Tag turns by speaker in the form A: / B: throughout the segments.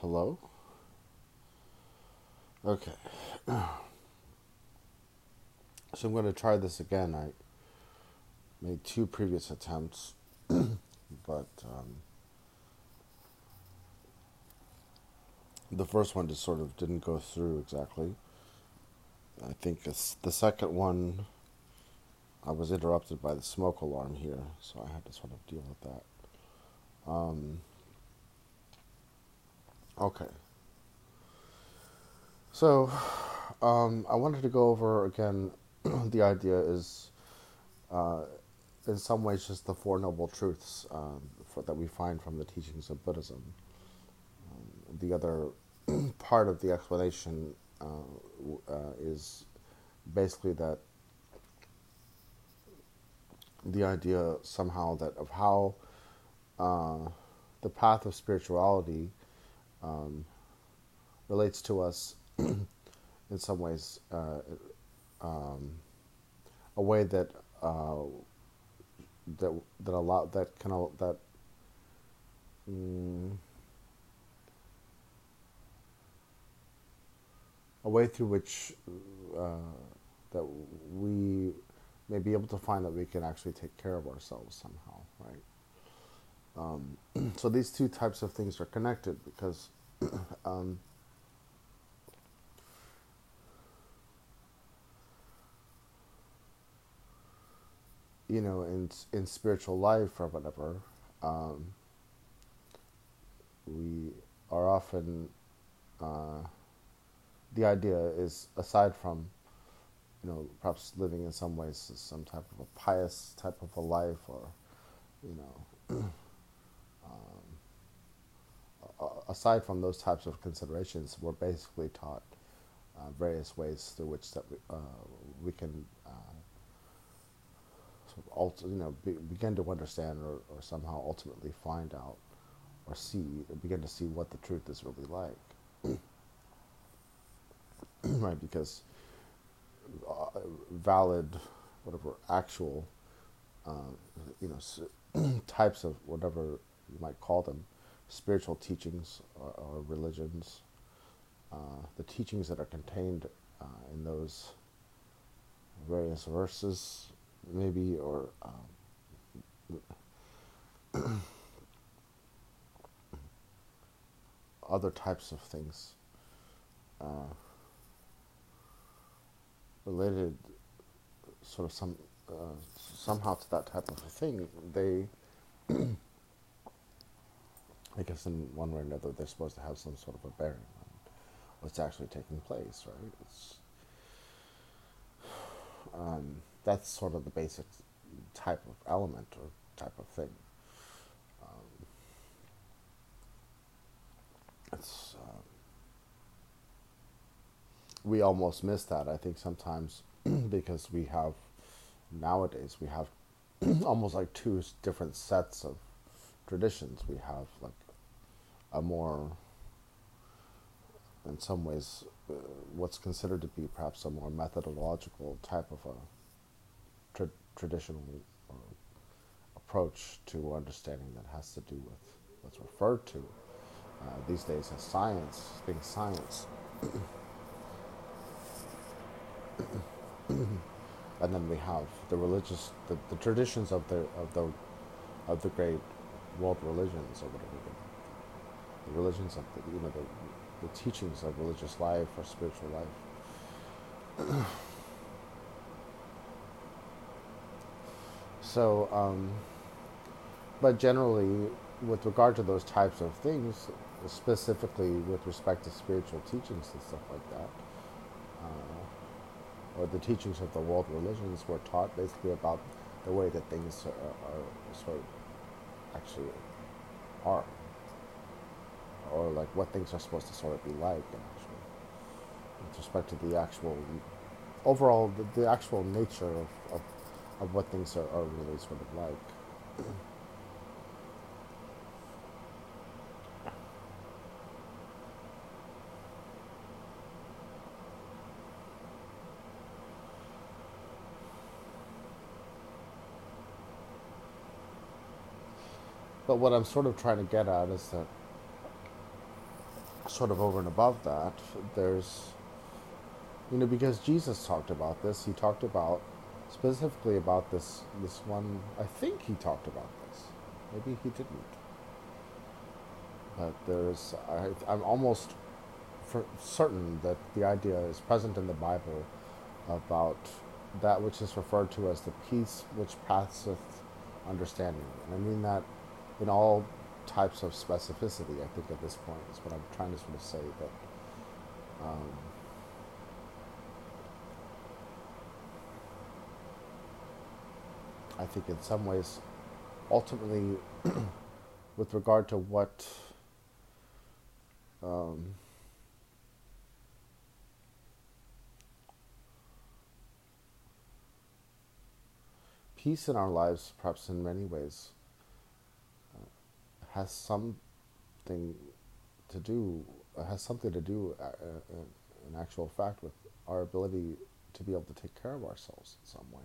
A: hello? Okay. So I'm going to try this again. I made two previous attempts, but um, the first one just sort of didn't go through exactly. I think the second one, I was interrupted by the smoke alarm here, so I had to sort of deal with that. Um, okay. So, um, I wanted to go over again the idea is, uh, in some ways, just the Four Noble Truths um, for, that we find from the teachings of Buddhism. Um, the other part of the explanation uh, uh, is basically that the idea somehow that of how uh, the path of spirituality um, relates to us in some ways uh, um, a way that uh, that that allow that kind of that mm, a way through which uh, that we may be able to find that we can actually take care of ourselves somehow, right? Um, so these two types of things are connected because um, you know, in in spiritual life or whatever, um, we are often uh, the idea is aside from you know perhaps living in some ways some type of a pious type of a life or you know um, aside from those types of considerations we're basically taught uh, various ways through which that we, uh, we can uh, ult- you know, be, begin to understand or, or somehow ultimately find out or see, or begin to see what the truth is really like. right, because uh, valid, whatever actual, uh, you know, types of whatever you might call them, spiritual teachings or, or religions, uh, the teachings that are contained uh, in those various verses maybe, or um, other types of things uh, related, sort of some uh, somehow to that type of thing. They, I guess, in one way or another, they're supposed to have some sort of a bearing on what's actually taking place, right? It's um, that's sort of the basic type of element or type of thing. Um, it's um, we almost miss that. I think sometimes because we have nowadays we have almost like two different sets of traditions. We have like a more, in some ways, uh, what's considered to be perhaps a more methodological type of a tra- traditional uh, approach to understanding that has to do with what's referred to uh, these days as science, being science. and then we have the religious, the, the traditions of the of the of the great world religions or whatever the, religions of the you know the, the teachings of religious life or spiritual life. So, um, but generally, with regard to those types of things, specifically with respect to spiritual teachings and stuff like that, uh, or the teachings of the world religions were taught basically about the way that things are, are sort of actually are, or like what things are supposed to sort of be like, actually, with respect to the actual overall the, the actual nature of, of of what things are, are really sort of like. But what I'm sort of trying to get at is that sort of over and above that, there's, you know, because Jesus talked about this, he talked about specifically about this this one. I think he talked about this. Maybe he didn't. But there's, I, I'm almost certain that the idea is present in the Bible about that which is referred to as the peace which passeth understanding. And I mean that in all types of specificity, I think, at this point, is what I'm trying to sort of say that. Um, I think in some ways, ultimately, with regard to what um, peace in our lives, perhaps in many ways, has something to do uh, has something to do, uh, uh, in actual fact, with our ability to be able to take care of ourselves in some way.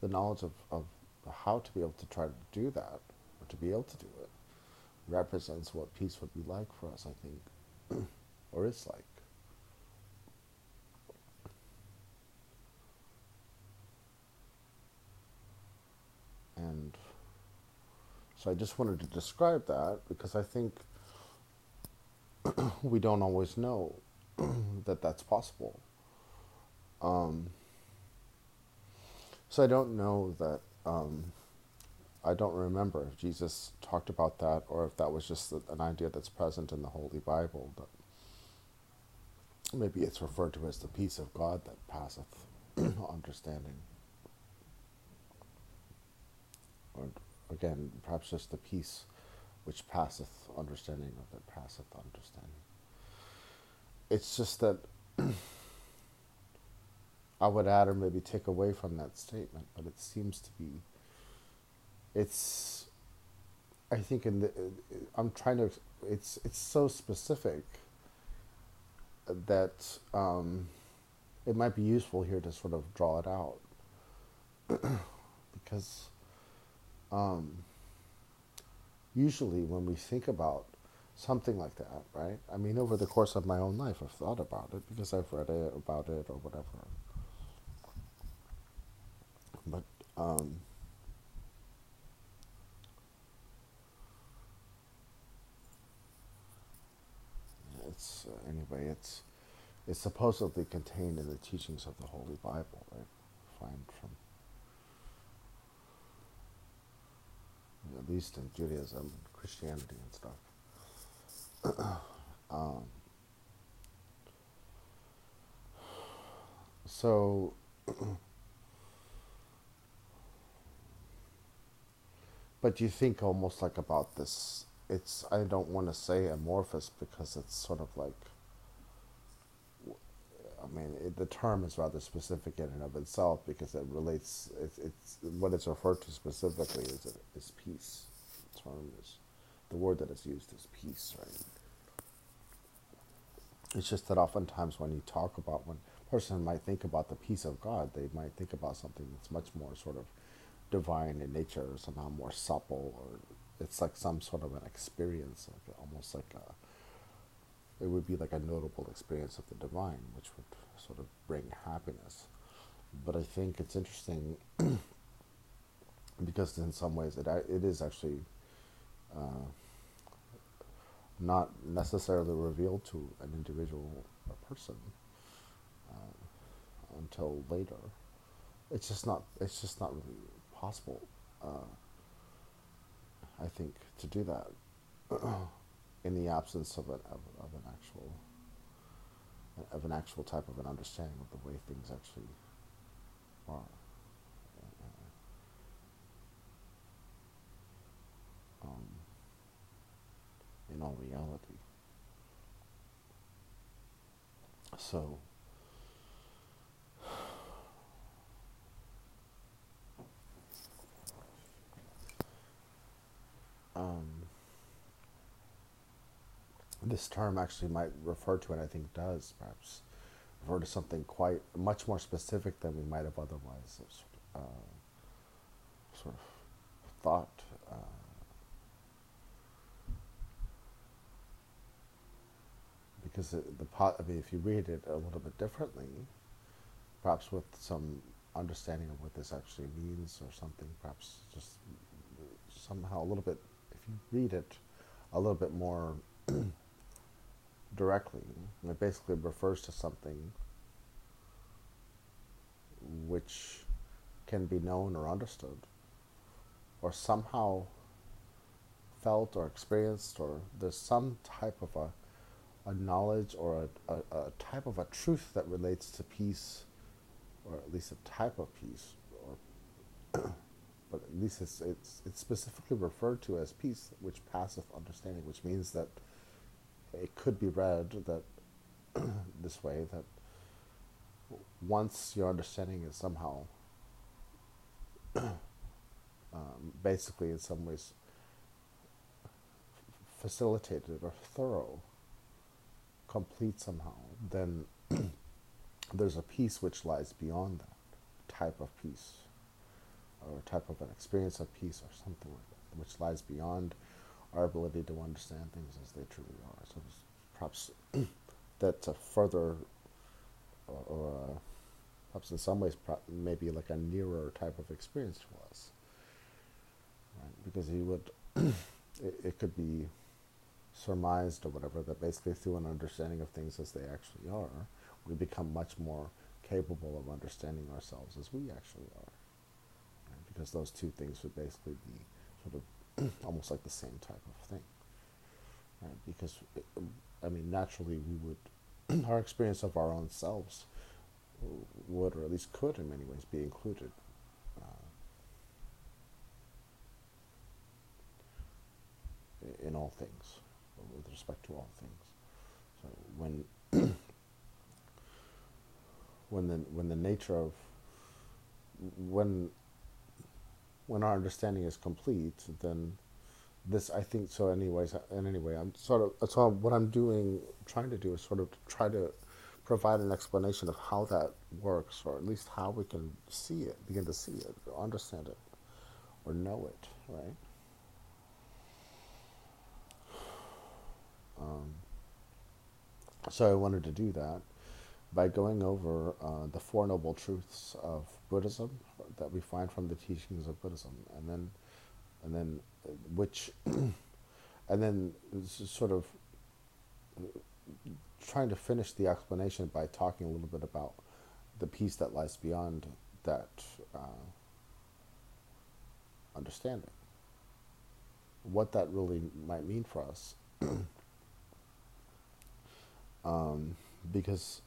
A: The knowledge of, of how to be able to try to do that, or to be able to do it, represents what peace would be like for us, I think, or is like. And so I just wanted to describe that because I think we don't always know that that's possible. Um, so I don't know that. Um, I don't remember if Jesus talked about that or if that was just an idea that's present in the Holy Bible. But maybe it's referred to as the peace of God that passeth understanding. Or again, perhaps just the peace which passeth understanding or that passeth understanding. It's just that I would add or maybe take away from that statement, but it seems to be it's I think in the I'm trying to it's it's so specific that um, it might be useful here to sort of draw it out because um, usually when we think about something like that, right? I mean, over the course of my own life, I've thought about it because I've read it about it or whatever. But um, it's uh, anyway, it's it's supposedly contained in the teachings of the Holy Bible, right? Find from at least in Judaism, Christianity, and stuff. um, so. but you think almost like about this it's I don't want to say amorphous because it's sort of like I mean it, the term is rather specific in and of itself because it relates it's, it's what it's referred to specifically is is peace. The term is the word that is used is peace, right? It's just that oftentimes when you talk about when a person might think about the peace of God, they might think about something that's much more sort of divine in nature, or somehow more supple or it's like some sort of an experience, like almost like a. It would be like a notable experience of the divine, which would sort of bring happiness. But I think it's interesting because in some ways it it is actually uh, not necessarily revealed to an individual a person uh, until later. It's just not. It's just not really possible. Uh, I think, to do that in the absence of an, of, of, an actual of an actual type of an understanding of the way things actually are. Um, in all reality. So, um, this term actually might refer to, and I think does perhaps refer to something quite much more specific than we might have otherwise uh, sort of thought. Uh, because the, the pot, I mean, if you read it a little bit differently, perhaps with some understanding of what this actually means or something, perhaps just somehow a little bit, if you read it a little bit more directly, it basically refers to something which can be known or understood or somehow felt or experienced or there's some type of a, a knowledge or a, a, a type of a truth that relates to peace or at least a type of peace or but at least it's, it's, it's specifically referred to as peace which passeth understanding which means that it could be read that this way that once your understanding is somehow um, basically in some ways facilitated or thorough, complete somehow, then there's a peace which lies beyond that type of peace, or type of an experience of peace, or something like that, which lies beyond our ability to understand things as they truly are. So perhaps that's a further, or, or a, perhaps in some ways, maybe like a nearer type of experience to us right? Because he would, it, it could be surmised or whatever that basically through an understanding of things as they actually are, we become much more capable of understanding ourselves as we actually are. Right? Because those two things would basically be sort of almost like the same type of thing. Right? Because, I mean, naturally we would, our experience of our own selves would, or at least could in many ways, be included uh, in all things, with respect to all things. So when when the when the nature of when when our understanding is complete, then this I think so. Anyways, in any way, I'm sort of so what I'm doing, trying to do is sort of try to provide an explanation of how that works, or at least how we can see it, begin to see it, understand it, or know it, right? Um, so I wanted to do that by going over uh, the Four Noble Truths of Buddhism that we find from the teachings of Buddhism, and then, and then, which, and then sort of trying to finish the explanation by talking a little bit about the peace that lies beyond that uh, understanding. What that really might mean for us. um, because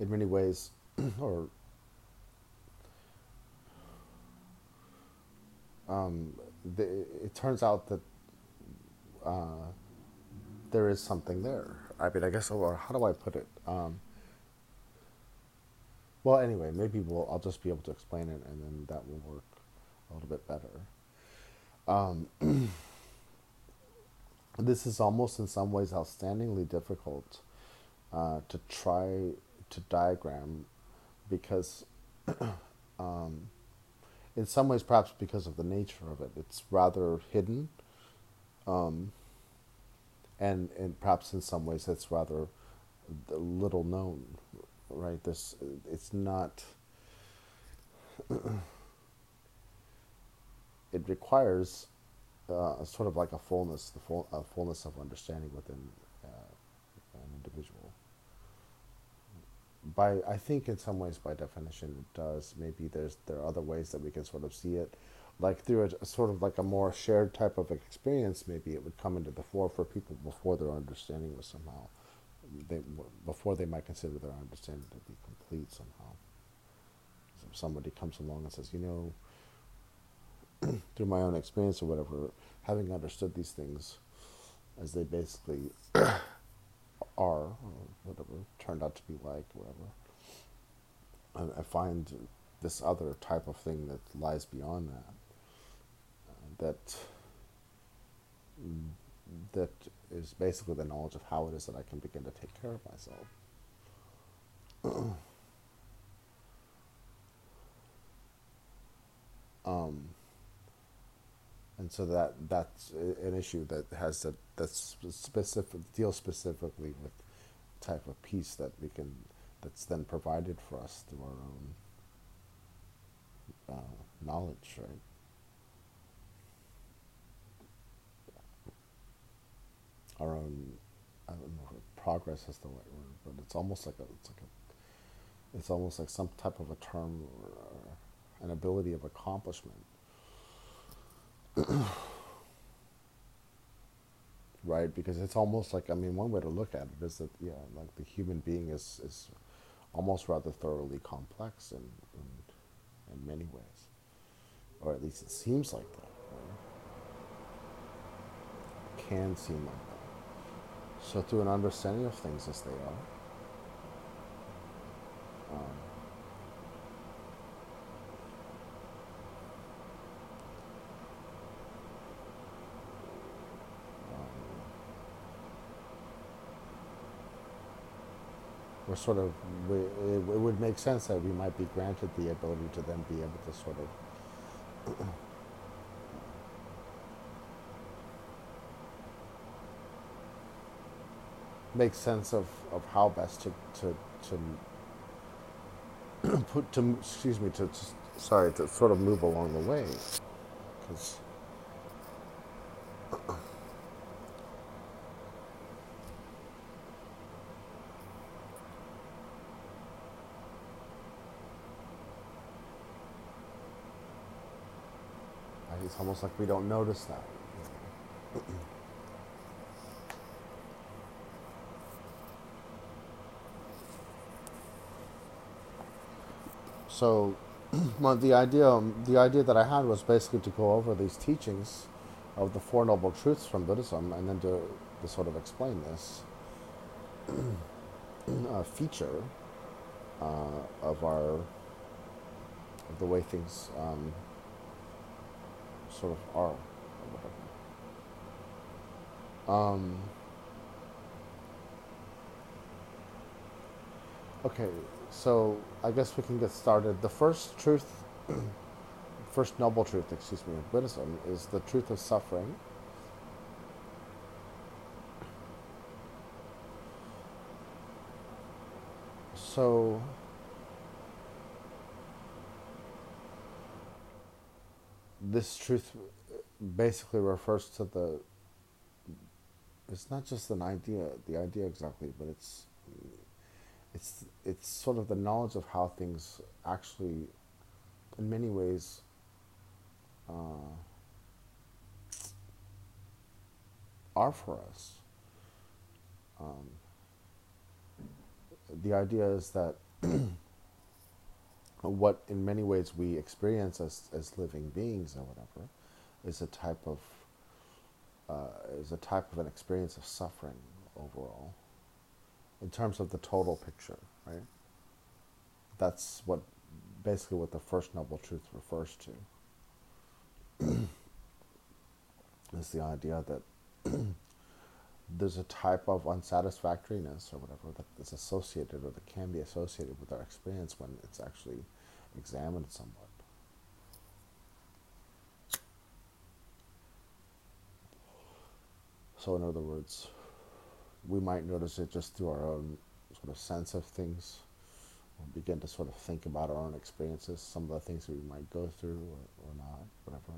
A: in many ways, or um, the, it turns out that uh, there is something there. I mean, I guess, or how do I put it? Um, well, anyway, maybe we'll. I'll just be able to explain it, and then that will work a little bit better. Um, this is almost in some ways outstandingly difficult uh, to try to diagram because um, in some ways perhaps because of the nature of it. It's rather hidden um, and and perhaps in some ways it's rather little known right? This it's not it requires uh, sort of like a fullness the full, a fullness of understanding within uh, an individual by I think in some ways by definition it does. Maybe there's there are other ways that we can sort of see it, like through a, a, sort of like a more shared type of experience. Maybe it would come into the fore for people before their understanding was somehow they before they might consider their understanding to be complete somehow. So if somebody comes along and says, you know, through my own experience or whatever, having understood these things as they basically are, or whatever turned out to be like, whatever. And I find this other type of thing that lies beyond that, uh, that that is basically the knowledge of how it is that I can begin to take care of myself. um, and so that that's an issue that has that that's specific deals specifically with type of peace that we can that's then provided for us through our own uh, knowledge, right? Our own, I don't know progress is the right word, but it's almost like a, it's like a, it's almost like some type of a term or an ability of accomplishment. right? Because it's almost like I mean, one way to look at it is that yeah, like the human being is is almost rather thoroughly complex in in, in many ways, or at least it seems like that. Right? Can seem like that. So through an understanding of things as they are. Um, we're sort of, we, it, it, would make sense that we might be granted the ability to then be able to sort of make sense of, of how best to, to, to put to excuse me to, to sorry to sort of move along the way. Because It's almost like we don't notice that. so, the idea the idea that I had was basically to go over these teachings of the Four Noble Truths from Buddhism, and then to, to sort of explain this uh, feature uh, of our of the way things. Um, sort of are. Um, okay, so I guess we can get started. The first truth, first noble truth, excuse me, of Buddhism is the truth of suffering. So, this truth basically refers to the it's not just an idea the idea exactly but it's it's it's sort of the knowledge of how things actually in many ways uh, are for us. Um, the idea is that what in many ways we experience as, as living beings or whatever is a type of uh, is a type of an experience of suffering overall in terms of the total picture right? That's what basically what the first noble truth refers to. Is the idea that there's a type of unsatisfactoriness or whatever that is associated or that can be associated with our experience when it's actually examined somewhat. So, in other words, we might notice it just through our own sort of sense of things. We'll begin to sort of think about our own experiences, some of the things that we might go through or, or not, whatever.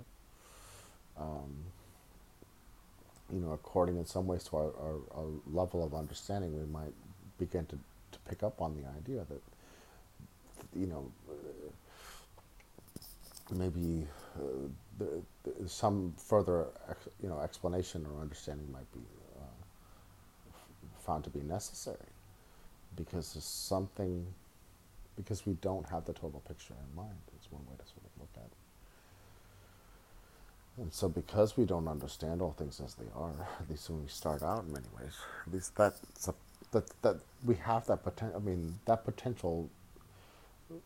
A: Um, you know, according in some ways to our, our, our, level of understanding, we might begin to, to pick up on the idea that, you know, maybe uh, the, some further, ex, you know, explanation or understanding might be uh, found to be necessary, because there's something, because we don't have the total picture in mind. It's one way to sort of. And so, because we don't understand all things as they are, at least when we start out in many ways, at least that that that we have that potential. I mean, that potential.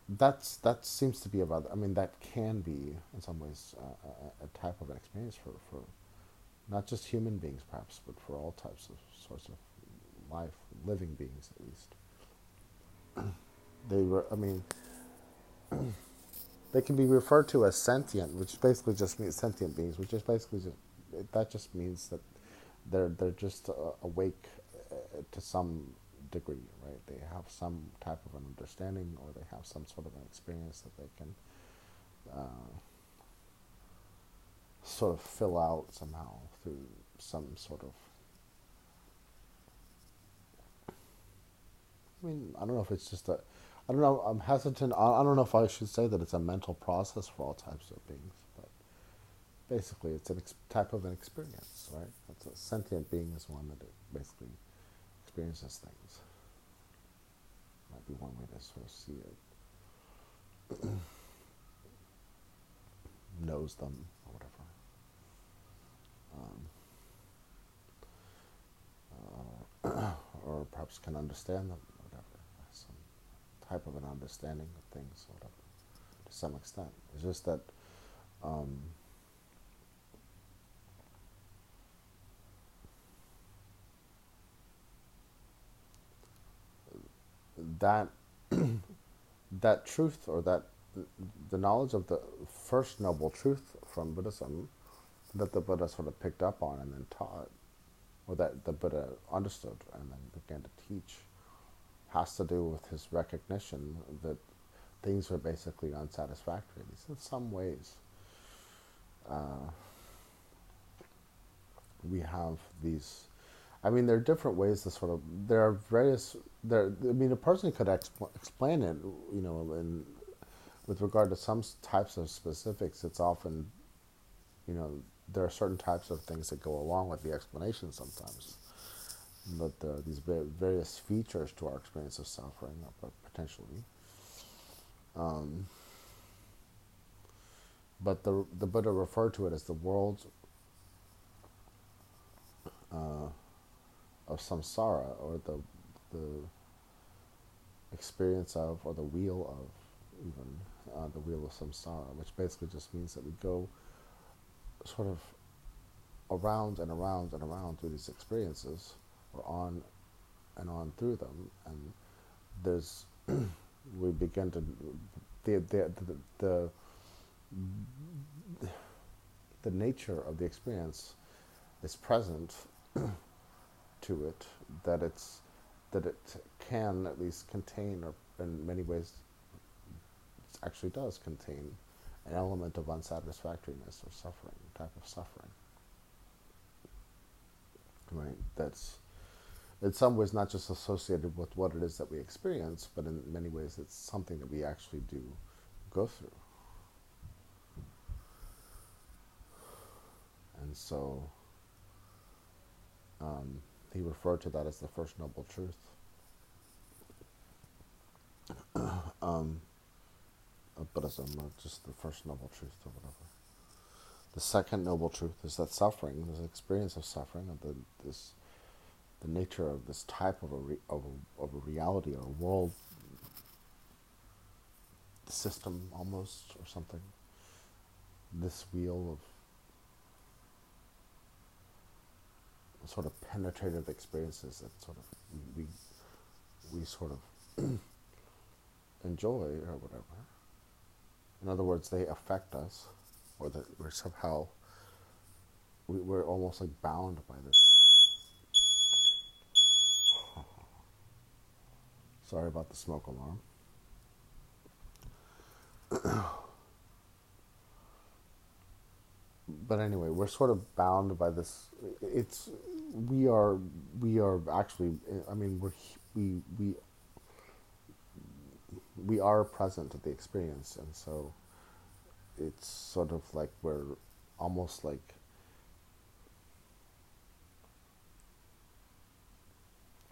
A: That's that seems to be about. I mean, that can be in some ways uh, a, a, type of an experience for for not just human beings, perhaps, but for all types of sorts of life, living beings at least. they were. I mean. They can be referred to as sentient, which basically just means sentient beings, which is basically just that just means that they're they're just uh, awake uh, to some degree, right? They have some type of an understanding or they have some sort of an experience that they can uh, sort of fill out somehow through some sort of. I mean, I don't know if it's just a. I don't know. I'm hesitant. I, don't know if I should say that it's a mental process for all types of beings, but basically, it's a ex- type of an experience, right? It's a sentient being is one that basically experiences things. Might be one way to sort of see it. Knows them or whatever. Um, uh, or perhaps can understand them, type of an understanding of things, or whatever, to some extent. It's just that. Um, that that truth or that the knowledge of the first noble truth from Buddhism that the Buddha sort of picked up on and then taught, or that the Buddha understood and then began to teach, has to do with his recognition that things were basically unsatisfactory, at least in some ways. Uh, we have these I mean, there are different ways to sort of. There are various. There, I mean, a person could expl- explain it. You know, in with regard to some types of specifics, it's often, you know, there are certain types of things that go along with the explanation sometimes. But uh, these various features to our experience of suffering, potentially. Um, but the the Buddha referred to it as the world Uh, of samsara or the the experience of or the wheel of even uh, the wheel of samsara, which basically just means that we go sort of around and around and around through these experiences or on and on through them and there's we begin to the the the, the nature of the experience is present to it that it's that it can at least contain, or in many ways, actually does contain an element of unsatisfactoriness or suffering, type of suffering. Right? That's in some ways not just associated with what it is that we experience, but in many ways it's something that we actually do go through. And so, um, he referred to that as the first noble truth. um, Buddhism, just the first noble truth or whatever. The second noble truth is that suffering, this experience of suffering, of the this, the nature of this type of a re, of a, of a reality or a world system almost or something. This wheel of sort of penetrative experiences that sort of we we sort of enjoy or whatever. In other words, they affect us, or that we're somehow we, we're almost like bound by this. Sorry about the smoke alarm. but anyway, we're sort of bound by this. It's we are we are actually. I mean, we're we we we are present at the experience, and so it's sort of like we're almost like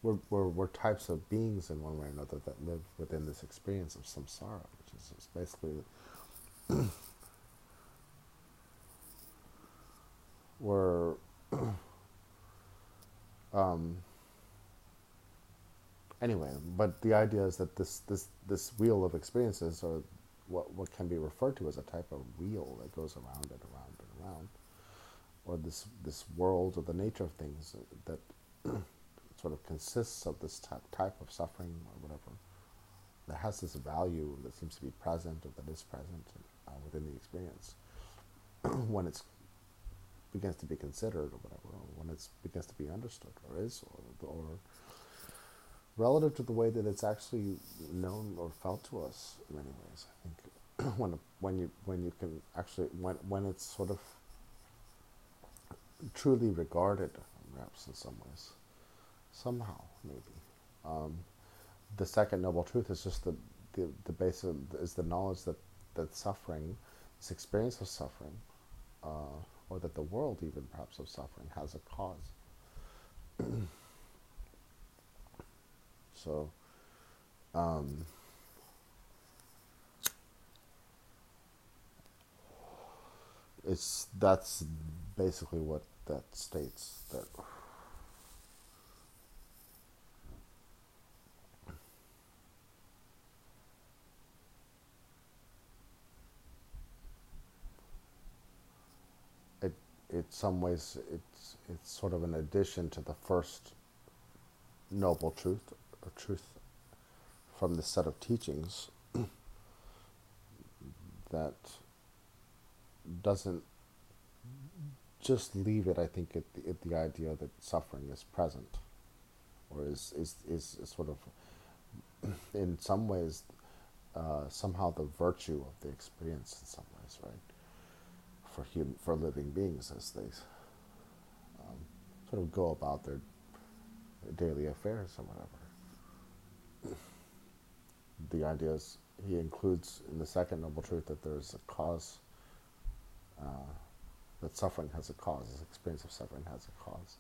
A: we're, we're, we're types of beings in one way or another that live within this experience of samsara, which is basically we're um, anyway, but the idea is that this this this wheel of experiences, or what what can be referred to as a type of wheel that goes around and around and around, or this this world or the nature of things that sort of consists of this type of suffering or whatever, that has this value that seems to be present or that is present uh, within the experience when it begins to be considered or whatever, or when it begins to be understood or is, or, or relative to the way that it's actually known or felt to us in many ways. I think when when you when you can actually when when it's sort of truly regarded, perhaps in some ways, somehow maybe. Um, the second noble truth is just the the the base of, is the knowledge that that suffering, this experience of suffering, uh, or that the world even perhaps of suffering has a cause. so. Um, it's that's basically what that states that it in some ways it's it's sort of an addition to the first noble truth or truth from the set of teachings that doesn't just leave it, I think, at the, at the idea that suffering is present, or is is is, is sort of, in some ways, uh, somehow the virtue of the experience. In some ways, right? For hum- for living beings, as they um, sort of go about their daily affairs or whatever. The idea is he includes in the second noble truth that there is a cause. Uh, that suffering has a cause, this experience of suffering has a cause.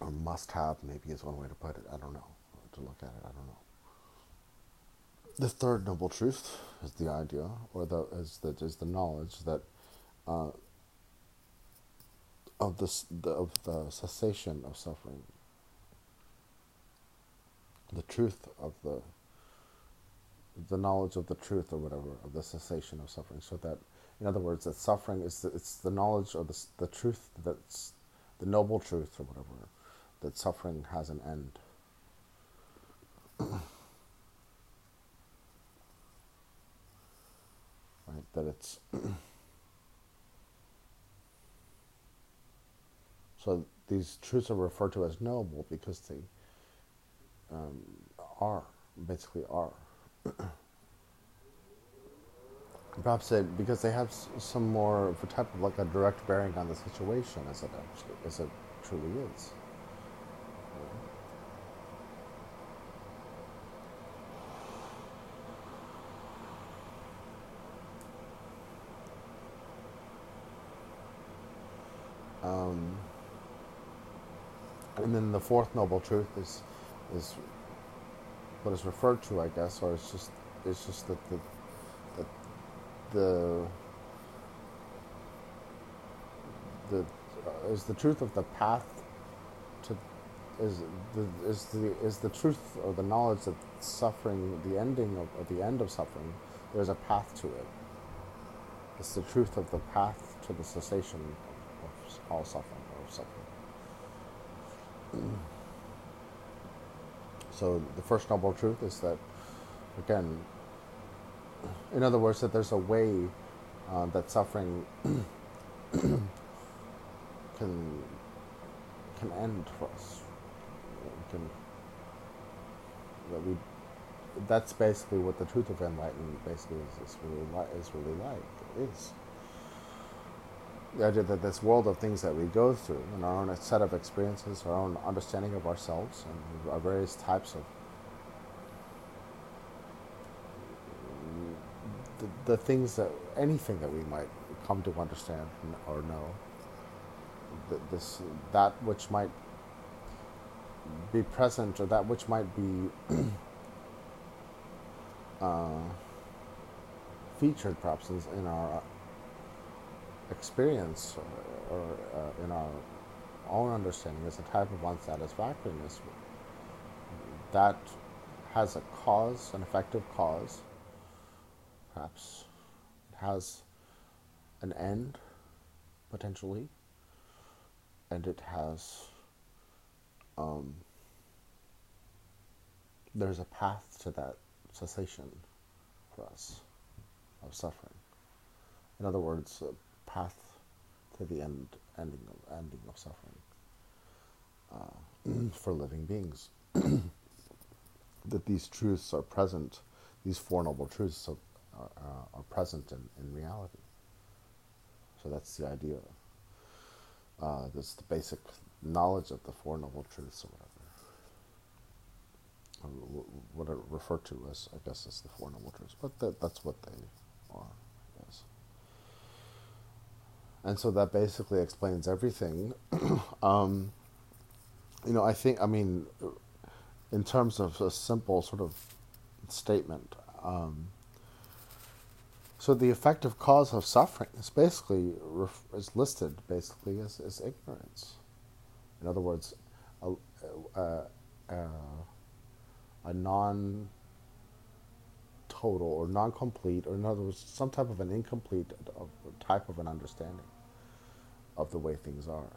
A: Or must have, maybe is one way to put it. I don't know. To look at it, I don't know. The third noble truth is the idea, or the is that is the knowledge that uh, of this the, of the cessation of suffering, the truth of the the knowledge of the truth or whatever of the cessation of suffering, so that in other words, that suffering is the, it's the knowledge or the, the truth that's the noble truth or whatever, that suffering has an end. So these truths are referred to as knowable because they um, are, basically are. Perhaps it, because they have some more of a type of like a direct bearing on the situation as it actually as it truly is. Um, and the fourth noble truth is is what is referred to, I guess, or it's just it's just that the the the uh, is the truth of the path to is the is the is the truth or the knowledge that suffering the ending of, the end of suffering there's a path to it. It's the truth of the path to the cessation of, of all suffering or suffering so the first noble truth is that again in other words, that there's a way uh, that suffering can can end for us. Can, that we, that's basically what the truth of enlightenment basically is, is really. Is really like. Is the idea that this world of things that we go through and our own set of experiences, our own understanding of ourselves, and our various types of the, the things that anything that we might come to understand or know this that which might be present or that which might be uh, featured perhaps in our experience or, or uh, in our own understanding is a type of unsatisfactoriness. That has a cause, an effective cause, Perhaps it has an end, potentially, and it has, um, there's a path to that cessation for us of suffering. In other words, a path to the end, ending of, ending of suffering. uh, for living beings. that these truths are present, these Four Noble Truths are, are, are present in, in reality. So that's the idea. Uh, that's the basic knowledge of the Four Noble Truths or whatever. what are referred to as, I guess, as the Four Noble Truths. But that, that's what they are. And so that basically explains everything. um, you know, I think, I mean, in terms of a simple sort of statement, um, so the effective cause of suffering is basically is listed basically as, as ignorance. In other words, a, a, a, a non total or non complete, or in other words, some type of an incomplete type of an understanding of the way things are,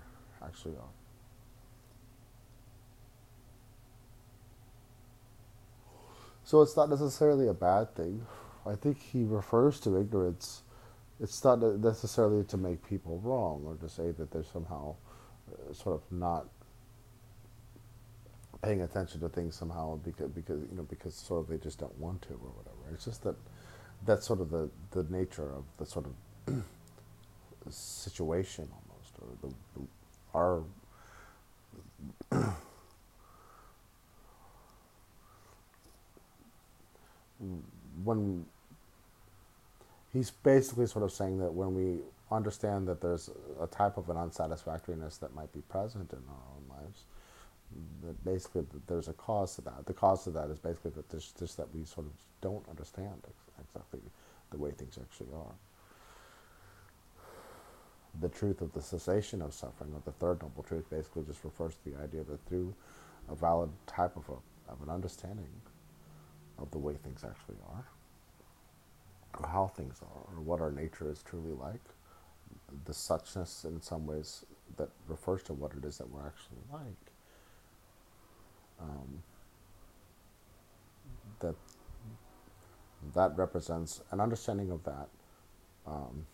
A: actually are. So it's not necessarily a bad thing. I think he refers to ignorance. It's not necessarily to make people wrong or to say that they're somehow uh, sort of not paying attention to things somehow because because you know because sort of they just don't want to or whatever. It's just that that's sort of the the nature of the sort of situation or the, the our when he's basically sort of saying that when we understand that there's a type of an unsatisfactoriness that might be present in our own lives, that basically there's a cause to that. The cause to that is basically that there's just that we sort of don't understand exactly the way things actually are. The truth of the cessation of suffering, or the third noble truth, basically just refers to the idea that through a valid type of, a, of an understanding of the way things actually are, or how things are, or what our nature is truly like. The suchness, in some ways, that refers to what it is that we're actually like. Um, that that represents an understanding of that um,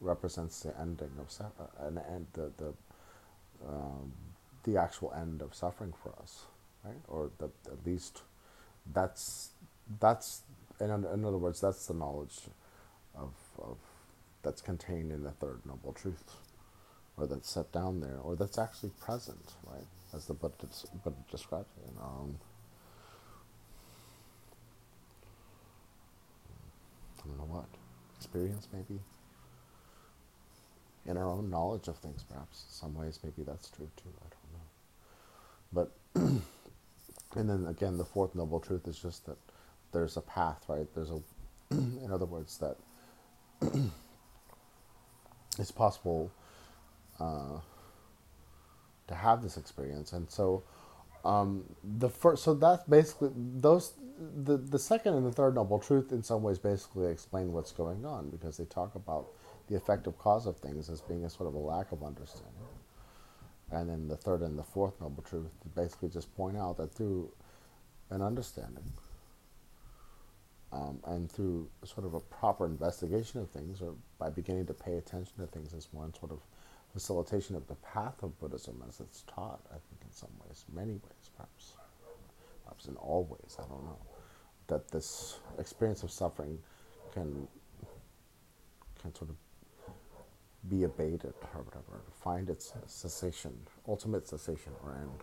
A: represents the ending of su- uh, an end the the um, the actual end of suffering for us, right? Or the, at least that's that's in, in other words, that's the knowledge of, of that's contained in the third noble truth, or that's set down there, or that's actually present, right? As the Buddha, Buddha describes it. Um, I don't know what experience, maybe. In our own knowledge of things, perhaps. In some ways, maybe that's true too. I don't know. But, and then again, the fourth noble truth is just that there's a path, right? There's a, in other words, that it's possible uh, to have this experience, and so um, the first, so that's basically those. The the second and the third noble truth, in some ways, basically explain what's going on because they talk about the effective cause of things as being a sort of a lack of understanding. And then the third and the fourth noble truth basically just point out that through an understanding, um, and through sort of a proper investigation of things, or by beginning to pay attention to things as one sort of facilitation of the path of Buddhism as it's taught, I think in some ways, many ways, perhaps, perhaps in all ways, I don't know, that this experience of suffering can can sort of be abated or whatever, find its cessation, ultimate cessation or end.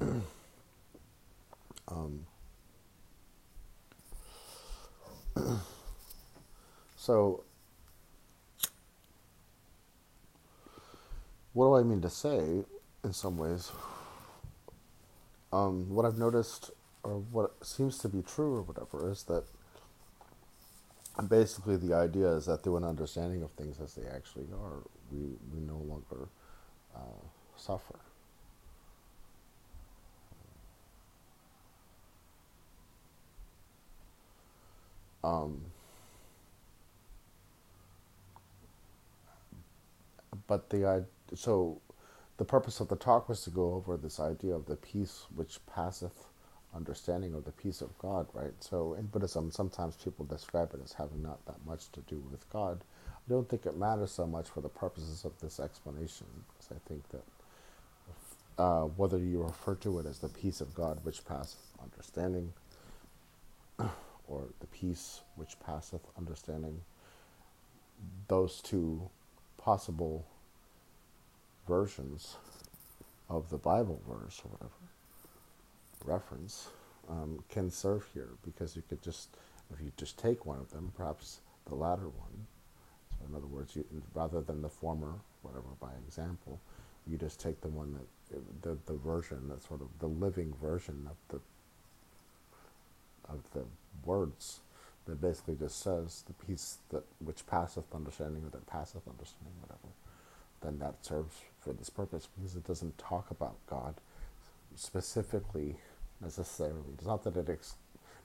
A: Right? um, so, what do I mean to say in some ways? Um, what I've noticed, or what seems to be true, or whatever, is that basically the idea is that through an understanding of things as they actually are, we, we no longer uh, suffer. Um, but the so the purpose of the talk was to go over this idea of the peace which passeth understanding of the peace of God, right? So in Buddhism, sometimes people describe it as having not that much to do with God. I don't think it matters so much for the purposes of this explanation, because I think that uh, whether you refer to it as the peace of God which passeth understanding, or the peace which passeth understanding, those two possible versions of the Bible verse or whatever reference um, can serve here because you could just, if you just take one of them, perhaps the latter one. So, in other words, you, rather than the former, whatever, by example, you just take the one that the the version that sort of the living version of the of the words that basically just says the peace that which passeth understanding or that passeth understanding, whatever, then that serves for this purpose because it doesn't talk about God specifically necessarily. It's not that it ex-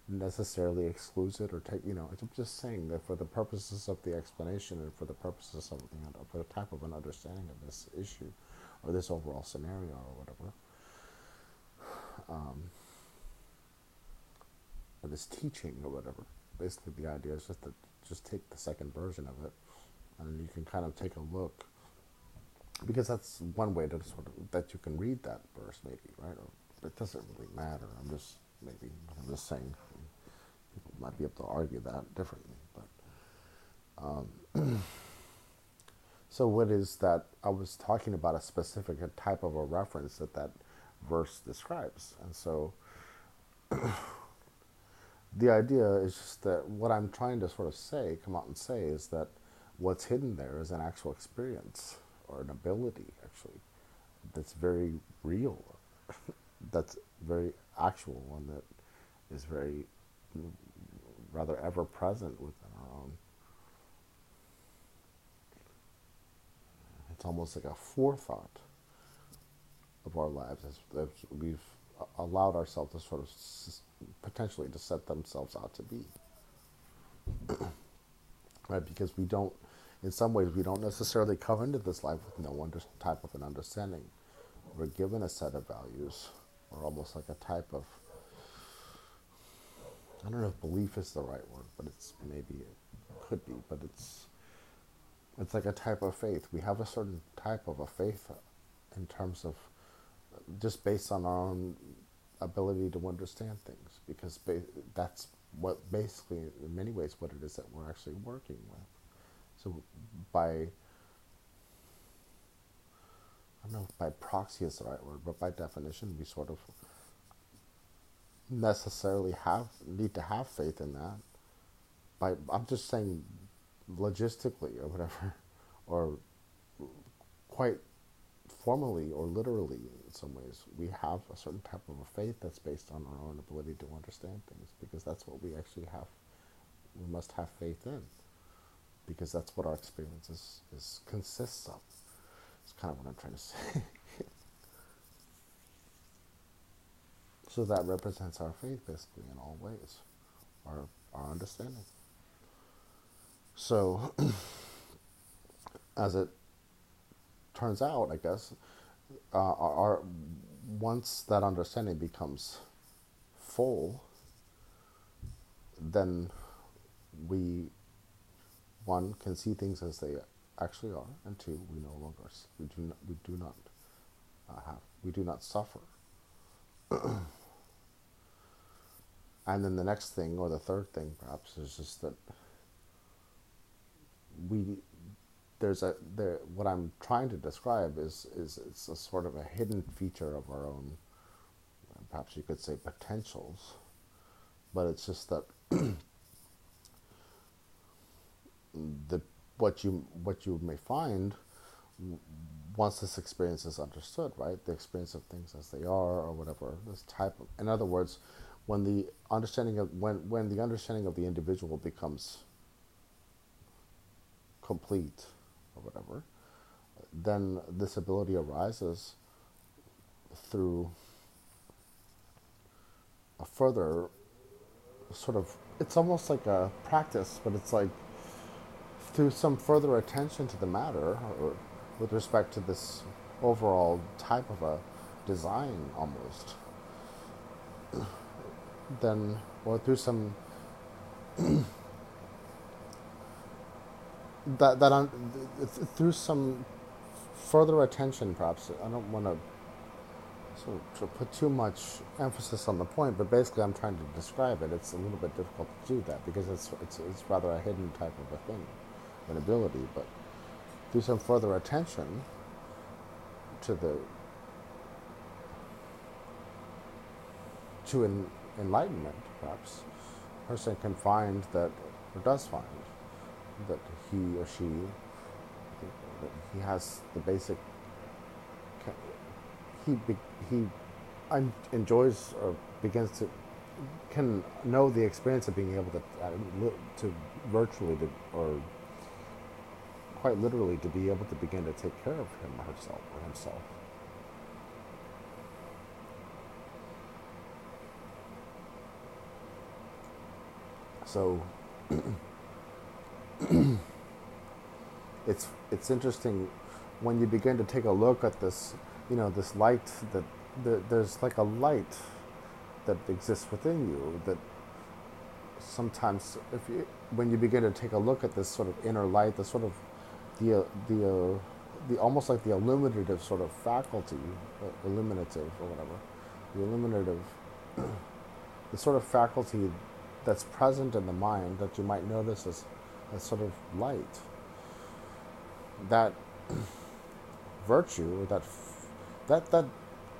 A: necessarily excludes it or take, you know, I'm just saying that for the purposes of the explanation and for the purposes of, you know, for the type of an understanding of this issue or this overall scenario or whatever, um, or this teaching or whatever. Basically, the idea is just to just take the second version of it and you can kind of take a look because that's one way to sort of that you can read that verse maybe right or it doesn't really matter. I'm just maybe I'm just saying people might be able to argue that differently, but um, so what is that? I was talking about a specific type of a reference that that verse describes, and so. the idea is just that what I'm trying to sort of say, come out and say, is that what's hidden there is an actual experience or an ability, actually, that's very real that's very actual one that is very rather ever present within our own. It's almost like a forethought of our lives as, as we've allowed ourselves to sort of s- potentially to set themselves out to be. right? Because we don't, in some ways, we don't necessarily come into this life with no under, type of an understanding. We're given a set of values or almost like a type of I don't know if belief is the right word, but it's maybe it could be, but it's it's like a type of faith. We have a certain type of a faith in terms of just based on our own ability to understand things, because ba- that's what basically, in many ways, what it is that we're actually working with. So by I don't know if by proxy is the right word, but by definition, we sort of necessarily have need to have faith in that. By I'm just saying, logistically or whatever, or quite formally or literally in some ways, we have a certain type of a faith that's based on our own ability to understand things because that's what we actually have. We must have faith in because that's what our experience is, is consists of. That's kind of what I'm trying to say. so that represents our faith basically in all ways, our, our understanding. So, as it turns out, I guess, uh, our, our once that understanding becomes full, then we one can see things as they actually are, and two, we no longer we do not we do not uh, have we do not suffer. and then the next thing, or the third thing, perhaps, is just that we there's a there what I'm trying to describe is is it's a sort of a hidden feature of our own, perhaps you could say potentials, but it's just that the what you what you may find once this experience is understood, right? The experience of things as they are, or whatever. This type of, in other words, when the understanding of when when the understanding of the individual becomes complete, or whatever, then this ability arises through a further sort of. It's almost like a practice, but it's like through some further attention to the matter with respect to this overall type of a design almost then or through some that that through some further attention perhaps i don't want to so to put too much emphasis on the point, but basically I'm trying to describe it. It's a little bit difficult to do that because it's it's, it's rather a hidden type of a thing, an ability. But through some further attention to the to en- enlightenment, perhaps, a person can find that, or does find, that he or she, that he has the basic, he, he enjoys or begins to, can know the experience of being able to, uh, to virtually, to, or quite literally, to be able to begin to take care of him or herself or himself. So it's it's interesting when you begin to take a look at this, you know, this light that the, there's like a light that exists within you that sometimes if you when you begin to take a look at this sort of inner light, the sort of the the uh, the almost like the illuminative sort of faculty, uh, illuminative or whatever, the illuminative, the sort of faculty that's present in the mind that you might notice as, a sort of light. That virtue, that that that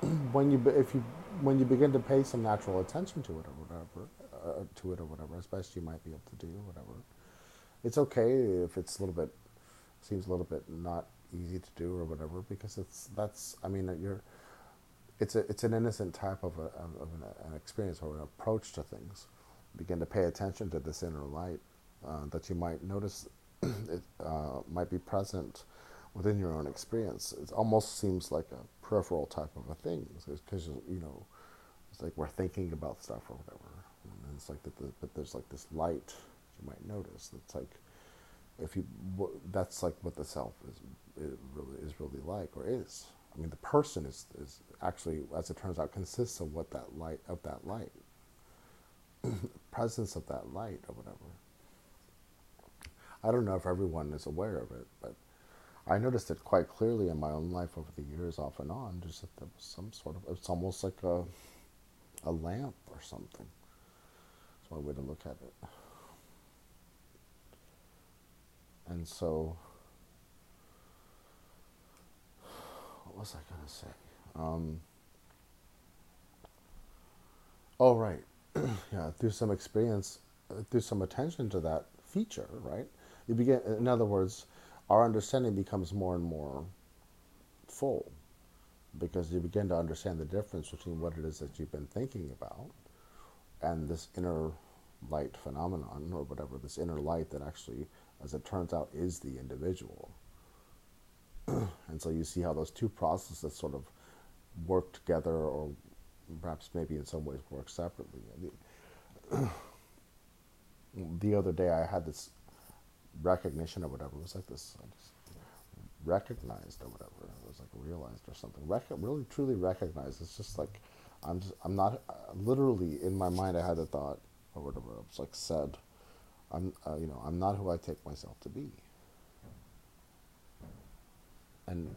A: when you if you when you begin to pay some natural attention to it or whatever uh, to it or whatever, as best you might be able to do, whatever. It's okay if it's a little bit seems a little bit not easy to do or whatever because it's that's I mean you're it's a it's an innocent type of, a, of an, an experience or an approach to things begin to pay attention to this inner light uh, that you might notice it uh, might be present within your own experience. It almost seems like a peripheral type of a thing because you know it's like we're thinking about stuff or whatever, and it's like that. The, but there's like this light you might notice. that's like if you that's like what the self is really is really like or is. I mean, the person is is actually, as it turns out, consists of what that light of that light. presence of that light or whatever. I don't know if everyone is aware of it, but I noticed it quite clearly in my own life over the years, off and on. Just that there was some sort of, it's almost like a, a lamp or something. That's one way to look at it. And so, what was I going to say? Um, oh, right. yeah, through some experience, uh, through some attention to that feature, right? You begin, in other words, our understanding becomes more and more full because you begin to understand the difference between what it is that you've been thinking about and this inner light phenomenon or whatever, this inner light that actually, as it turns out, is the individual. and so you see how those two processes sort of work together or perhaps maybe in some ways work separately. The, the other day I had this recognition or whatever. It was like this, I just recognized or whatever. It was like realized or something. Rec- really, truly recognized. It's just like I'm just I'm not uh, literally in my mind. I had a thought or whatever. It was like said, I'm uh, you know I'm not who I take myself to be. And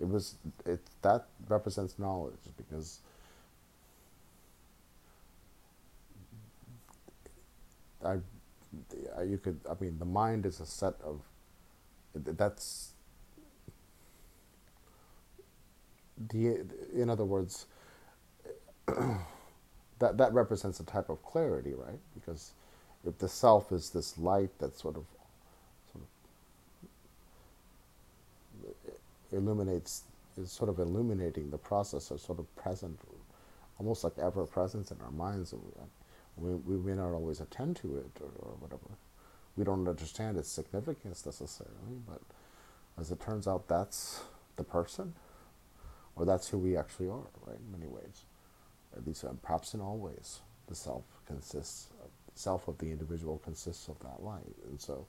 A: it was it that represents knowledge because I, you could, I mean, the mind is a set of, that's, the, in other words, that, that represents a type of clarity, right? Because if the self is this light that sort of, sort of illuminates, is sort of illuminating the process of sort of present, almost like ever presence in our minds. We, we may not always attend to it or, or whatever. We don't understand its significance necessarily, but as it turns out, that's the person, or that's who we actually are, right? In many ways, at least uh, perhaps in all ways, the self consists, self of the individual consists of that light, and so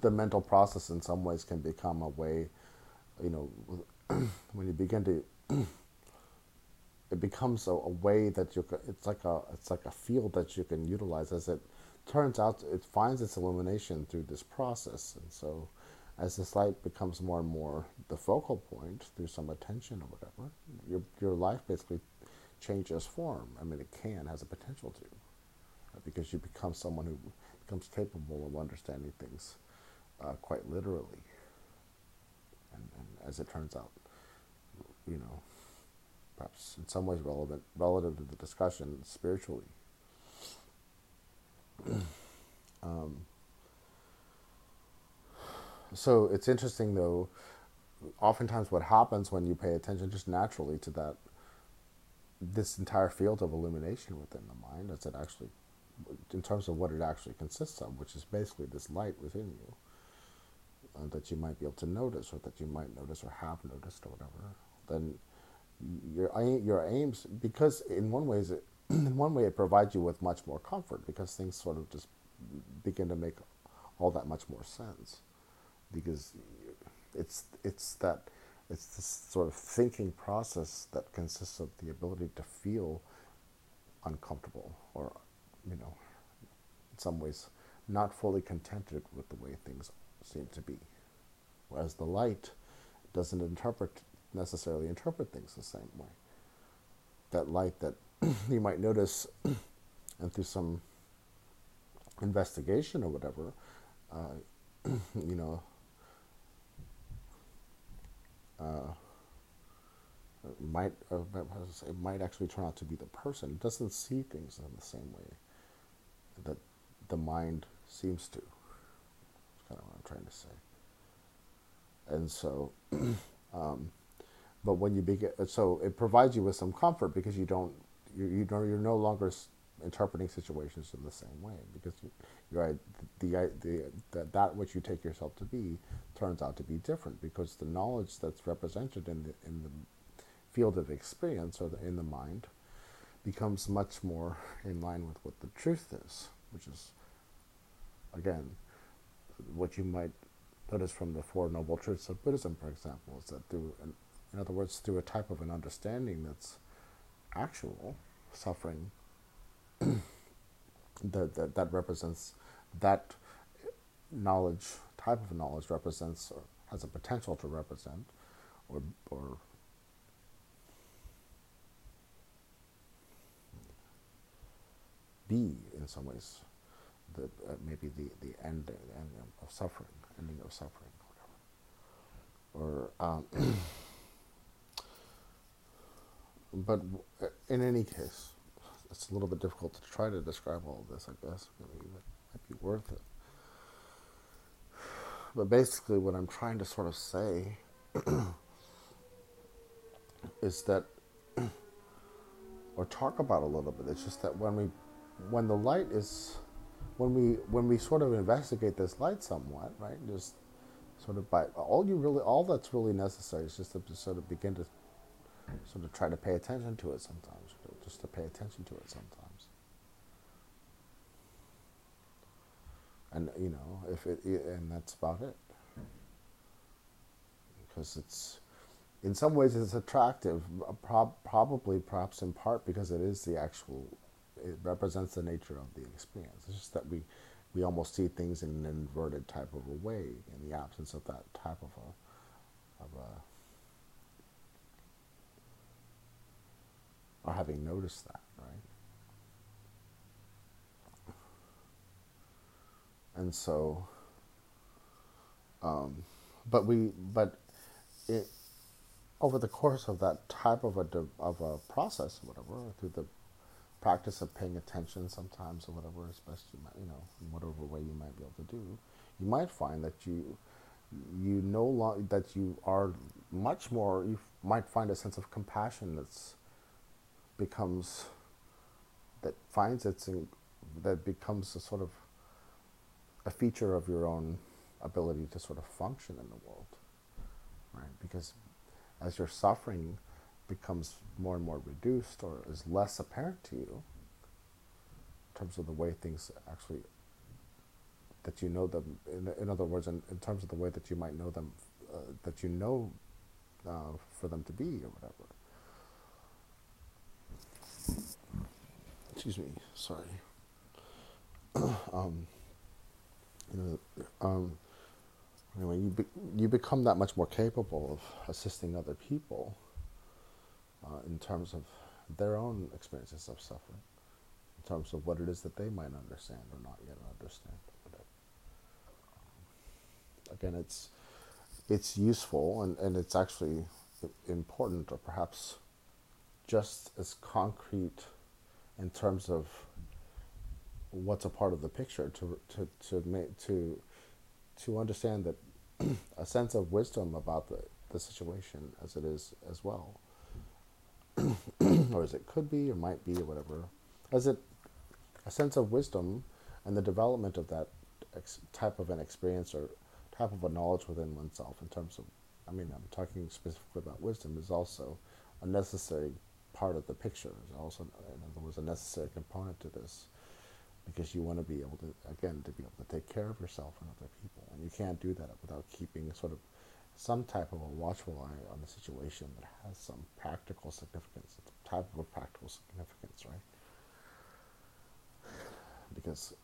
A: the mental process in some ways can become a way, you know, when you begin to it becomes a, a, way that you it's like a it's like a field that you can utilize as it turns out it finds its illumination through this process and so as this light becomes more and more the focal point through some attention or whatever, your your life basically changes form. I mean, it can has a potential to? Because you become someone who becomes capable of understanding things uh, quite literally, and, and as it turns out, you know, perhaps in some ways relevant relative to the discussion spiritually. um, so it's interesting though. Oftentimes, what happens when you pay attention just naturally to that, this entire field of illumination within the mind, as it actually, in terms of what it actually consists of, which is basically this light within you, uh, that you might be able to notice, or that you might notice, or have noticed, or whatever. Then your your aims, because in one ways, it, in one way, it provides you with much more comfort because things sort of just begin to make all that much more sense because it's it's that it's this sort of thinking process that consists of the ability to feel uncomfortable or you know in some ways not fully contented with the way things seem to be. Whereas the light doesn't interpret necessarily interpret things the same way. That light that you might notice and through some investigation or whatever uh, you know uh, might uh, it might actually turn out to be the person. It doesn't see things in the same way that the mind seems to. That's kind of what I'm trying to say. And so, um, but when you begin, so it provides you with some comfort because you don't, you, you know, you're no longer interpreting situations in the same way because you, you're the, the, the that which you take yourself to be turns out to be different because the knowledge that's represented in the in the field of experience or the, in the mind becomes much more in line with what the truth is, which is again what you might notice from the Four Noble Truths of Buddhism, for example, is that through, an, in other words, through a type of an understanding that's actual, suffering that, that that represents that knowledge type of knowledge represents or has a potential to represent or or be in some ways the uh, maybe the the end, end of suffering ending of suffering whatever or um, but in any case it's a little bit difficult to try to describe all this, I guess. Maybe it might be worth it. But basically, what I'm trying to sort of say is that, or talk about a little bit, it's just that when we, when the light is, when we, when we sort of investigate this light somewhat, right, just sort of by, all you really, all that's really necessary is just to sort of begin to sort of try to pay attention to it sometimes just to pay attention to it sometimes. And you know, if it and that's about it. Because it's in some ways it's attractive, uh, prob- probably perhaps in part because it is the actual it represents the nature of the experience. It's just that we we almost see things in an inverted type of a way in the absence of that type of a of a or having noticed that, right? And so, um, but we, but it, over the course of that type of a of a process, whatever, through the practice of paying attention, sometimes or whatever, as best you might, you know, whatever way you might be able to do, you might find that you you no longer that you are much more. You might find a sense of compassion that's becomes that finds its that becomes a sort of a feature of your own ability to sort of function in the world, right? Because as you're suffering becomes more and more reduced or is less apparent to you in terms of the way things actually that you know them in, in other words in, in terms of the way that you might know them uh, that you know uh, for them to be or whatever excuse me, sorry. um, you know, um, Anyway, you be, you become that much more capable of assisting other people uh, in terms of their own experiences of suffering, in terms of what it is that they might understand or not yet understand. Again, it's it's useful and, and it's actually important or perhaps just as concrete in terms of what's a part of the picture to to to make to to understand that a sense of wisdom about the, the situation as it is as well or as it could be or might be or whatever as it a sense of wisdom and the development of that ex- type of an experience or type of a knowledge within oneself in terms of i mean i'm talking specifically about wisdom is also a necessary part of the picture is also in other words a necessary component to this because you want to be able to again to be able to take care of yourself and other people and you can't do that without keeping sort of some type of a watchful eye on the situation that has some practical significance type of a practical significance right? Because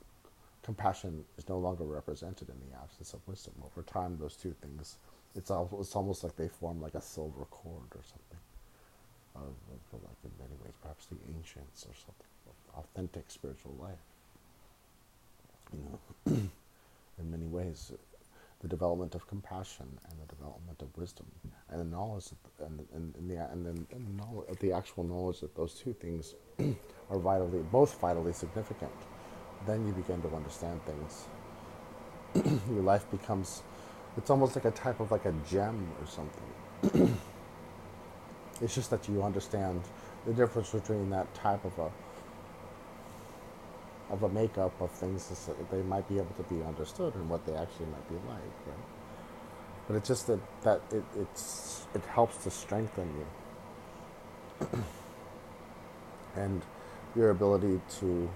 A: compassion is no longer represented in the absence of wisdom. Over time those two things it's, al- it's almost like they form like a silver cord or something of, of like in many ways perhaps the ancients or something authentic spiritual life. You know, in many ways, the development of compassion and the development of wisdom and the knowledge and, and, and the and then the, knowledge, the actual knowledge that those two things are vitally both vitally significant then you begin to understand things. Your life becomes it's almost like a type of like a gem or something. It's just that you understand the difference between that type of a of a makeup of things that they might be able to be understood and what they actually might be like, right? But it's just that, that it, it's, it helps to strengthen you. and your ability to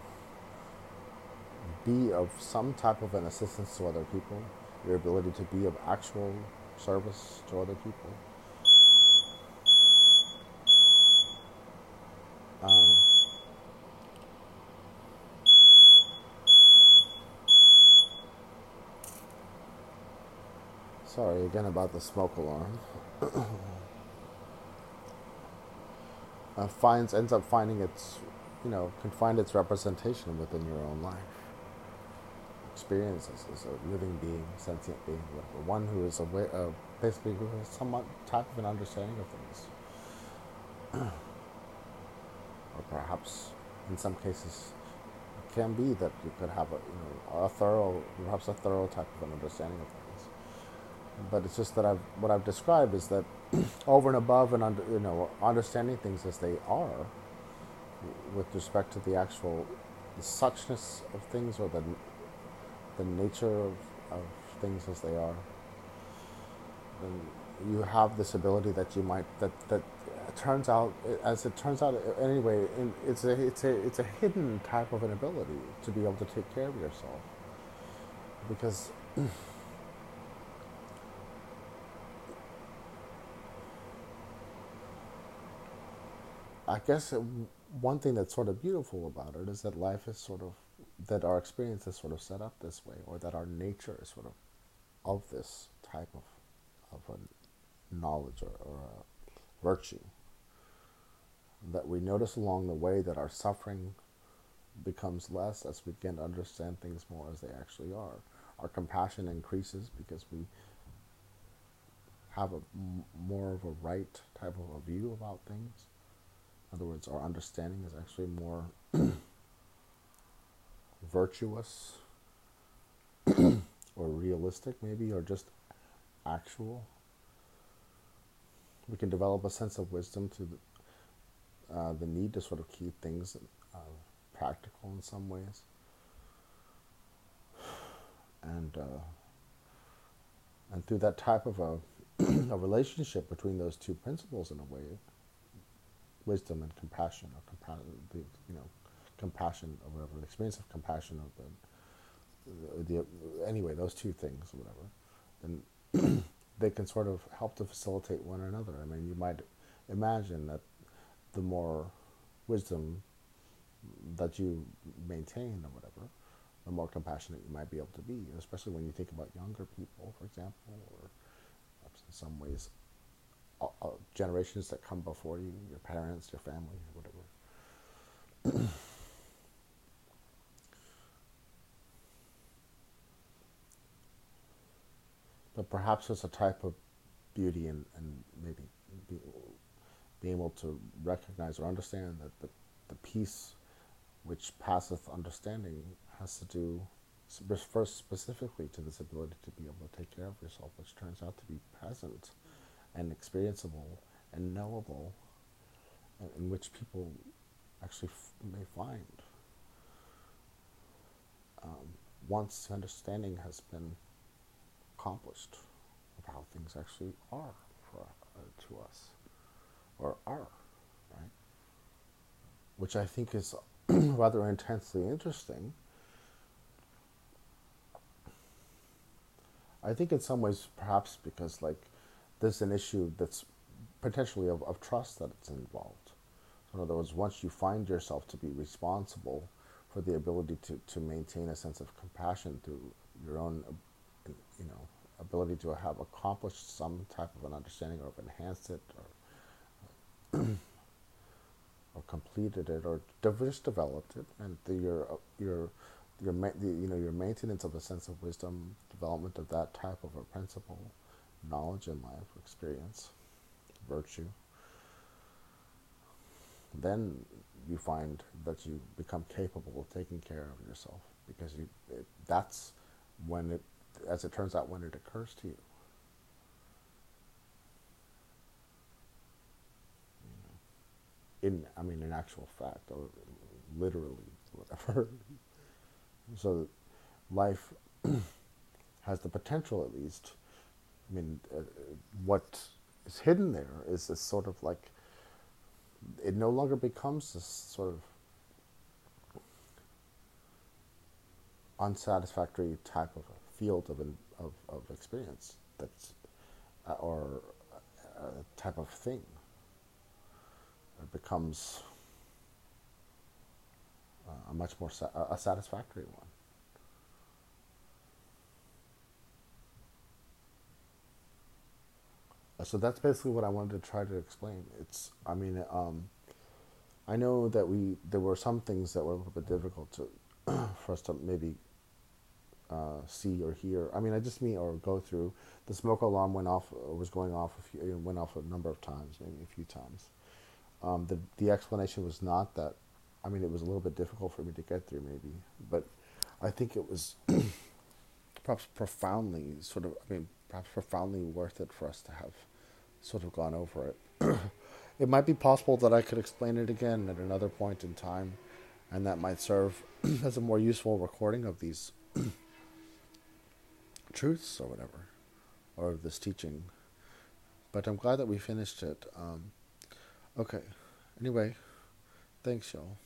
A: be of some type of an assistance to other people, your ability to be of actual service to other people. Sorry again about the smoke alarm. uh, finds ends up finding its, you know, can find its representation within your own life. Experiences as a living being, sentient being, whatever. One who is aware, uh, basically who has some type of an understanding of things, or perhaps in some cases can be that you could have a you know a thorough perhaps a thorough type of an understanding of things but it's just that I've what I've described is that over and above and under, you know understanding things as they are with respect to the actual the suchness of things or the the nature of, of things as they are then you have this ability that you might that that turns out as it turns out anyway it's a it's a it's a hidden type of an ability to be able to take care of yourself. Because I guess it, one thing that's sort of beautiful about it is that life is sort of that our experience is sort of set up this way, or that our nature is sort of of this type of of a knowledge or, or a virtue. That we notice along the way that our suffering becomes less as we begin to understand things more as they actually are. Our compassion increases because we have a more of a right type of a view about things in other words, our understanding is actually more virtuous or realistic, maybe, or just actual. We can develop a sense of wisdom to the, uh, the need to sort of keep things uh, practical in some ways. And, uh, and through that type of a, a relationship between those two principles, in a way, wisdom and compassion, or compa- the, you know, compassion or whatever, the experience of compassion or the, the, the anyway, those two things, whatever, then they can sort of help to facilitate one another. I mean, you might imagine that the more wisdom that you maintain or whatever, the more compassionate you might be able to be, especially when you think about younger people, for example, or perhaps in some ways, Uh, uh, generations that come before you, your parents, your family, whatever. but perhaps it's a type of beauty and, and maybe be, being able to recognize or understand that the, the peace which passeth understanding has to do first specifically to this ability to be able to take care of yourself, which turns out to be present and experienceable and knowable, in which people actually f- may find um, once understanding has been accomplished of how things actually are for uh, to us or are, right? Which I think is rather intensely interesting. I think in some ways, perhaps because like there's an issue that's potentially of, of trust that's involved. So in other words, once you find yourself to be responsible for the ability to, to maintain a sense of compassion through your own, you know, ability to have accomplished some type of an understanding or have enhanced it or or completed it or just developed it and the, your your your the, you know your maintenance of a sense of wisdom development of that type of a principle knowledge in life experience virtue then you find that you become capable of taking care of yourself because you it, that's when it as it turns out, when it occurs to you. In, I mean, in actual fact, or literally, whatever. so, life has the potential, at least. I mean, uh, what is hidden there is this sort of like, it no longer becomes this sort of unsatisfactory type of field of, of, of experience that's uh, or a type of thing. It becomes uh, a much more sa- a satisfactory one. Uh, so that's basically what I wanted to try to explain. It's, I mean, um, I know that we there were some things that were a little bit difficult to for us to maybe uh, see or hear. I mean, I just mean or go through. The smoke alarm went off, uh, was going off, a few, went off a number of times, maybe a few times. Um, the the explanation was not that. I mean, it was a little bit difficult for me to get through, maybe, but I think it was perhaps profoundly sort of. I mean, perhaps profoundly worth it for us to have sort of gone over it. it might be possible that I could explain it again at another point in time, and that might serve as a more useful recording of these truths or whatever, or of this teaching. But I'm glad that we finished it. Um, okay. Anyway, thanks, y'all.